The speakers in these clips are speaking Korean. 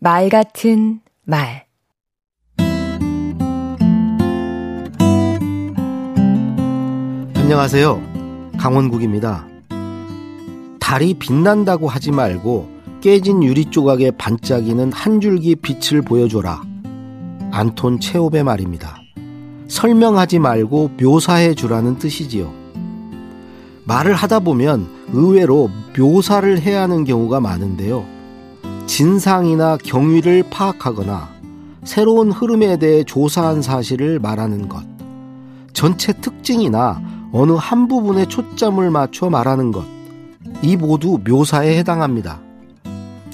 말 같은 말 안녕하세요. 강원국입니다. 달이 빛난다고 하지 말고 깨진 유리 조각에 반짝이는 한 줄기 빛을 보여줘라. 안톤 체홉의 말입니다. 설명하지 말고 묘사해 주라는 뜻이지요. 말을 하다 보면 의외로 묘사를 해야 하는 경우가 많은데요. 진상이나 경위를 파악하거나 새로운 흐름에 대해 조사한 사실을 말하는 것, 전체 특징이나 어느 한 부분에 초점을 맞춰 말하는 것, 이 모두 묘사에 해당합니다.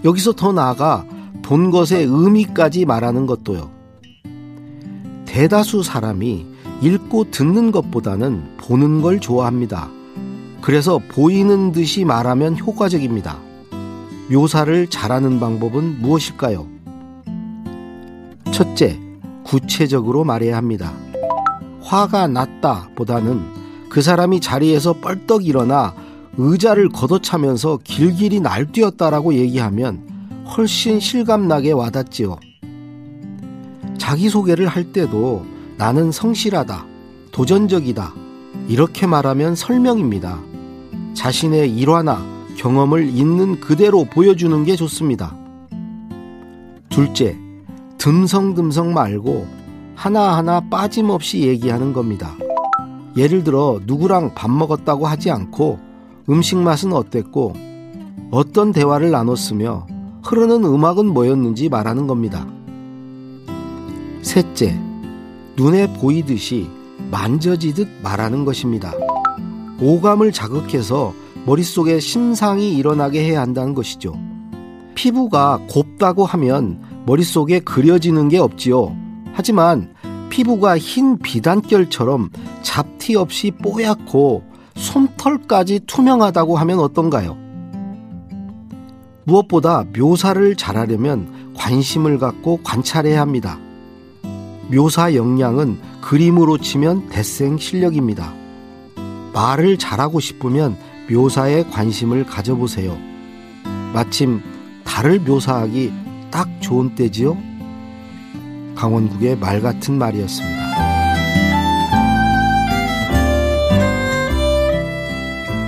여기서 더 나아가 본 것의 의미까지 말하는 것도요. 대다수 사람이 읽고 듣는 것보다는 보는 걸 좋아합니다. 그래서 보이는 듯이 말하면 효과적입니다. 묘사를 잘하는 방법은 무엇일까요? 첫째, 구체적으로 말해야 합니다. 화가 났다 보다는 그 사람이 자리에서 뻘떡 일어나 의자를 걷어차면서 길길이 날뛰었다라고 얘기하면 훨씬 실감나게 와닿지요. 자기소개를 할 때도 나는 성실하다, 도전적이다, 이렇게 말하면 설명입니다. 자신의 일화나 경험을 있는 그대로 보여주는 게 좋습니다. 둘째, 듬성듬성 말고 하나하나 빠짐없이 얘기하는 겁니다. 예를 들어 누구랑 밥 먹었다고 하지 않고 음식 맛은 어땠고 어떤 대화를 나눴으며 흐르는 음악은 뭐였는지 말하는 겁니다. 셋째, 눈에 보이듯이 만져지듯 말하는 것입니다. 오감을 자극해서 머릿속에 심상이 일어나게 해야 한다는 것이죠. 피부가 곱다고 하면 머릿속에 그려지는 게 없지요. 하지만 피부가 흰 비단결처럼 잡티 없이 뽀얗고 솜털까지 투명하다고 하면 어떤가요? 무엇보다 묘사를 잘하려면 관심을 갖고 관찰해야 합니다. 묘사 역량은 그림으로 치면 대생 실력입니다. 말을 잘하고 싶으면 묘사에 관심을 가져보세요. 마침 달을 묘사하기 딱 좋은 때지요? 강원국의 말 같은 말이었습니다.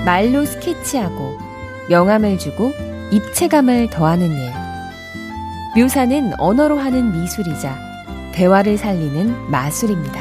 말로 스케치하고 명암을 주고 입체감을 더하는 일. 묘사는 언어로 하는 미술이자 대화를 살리는 마술입니다.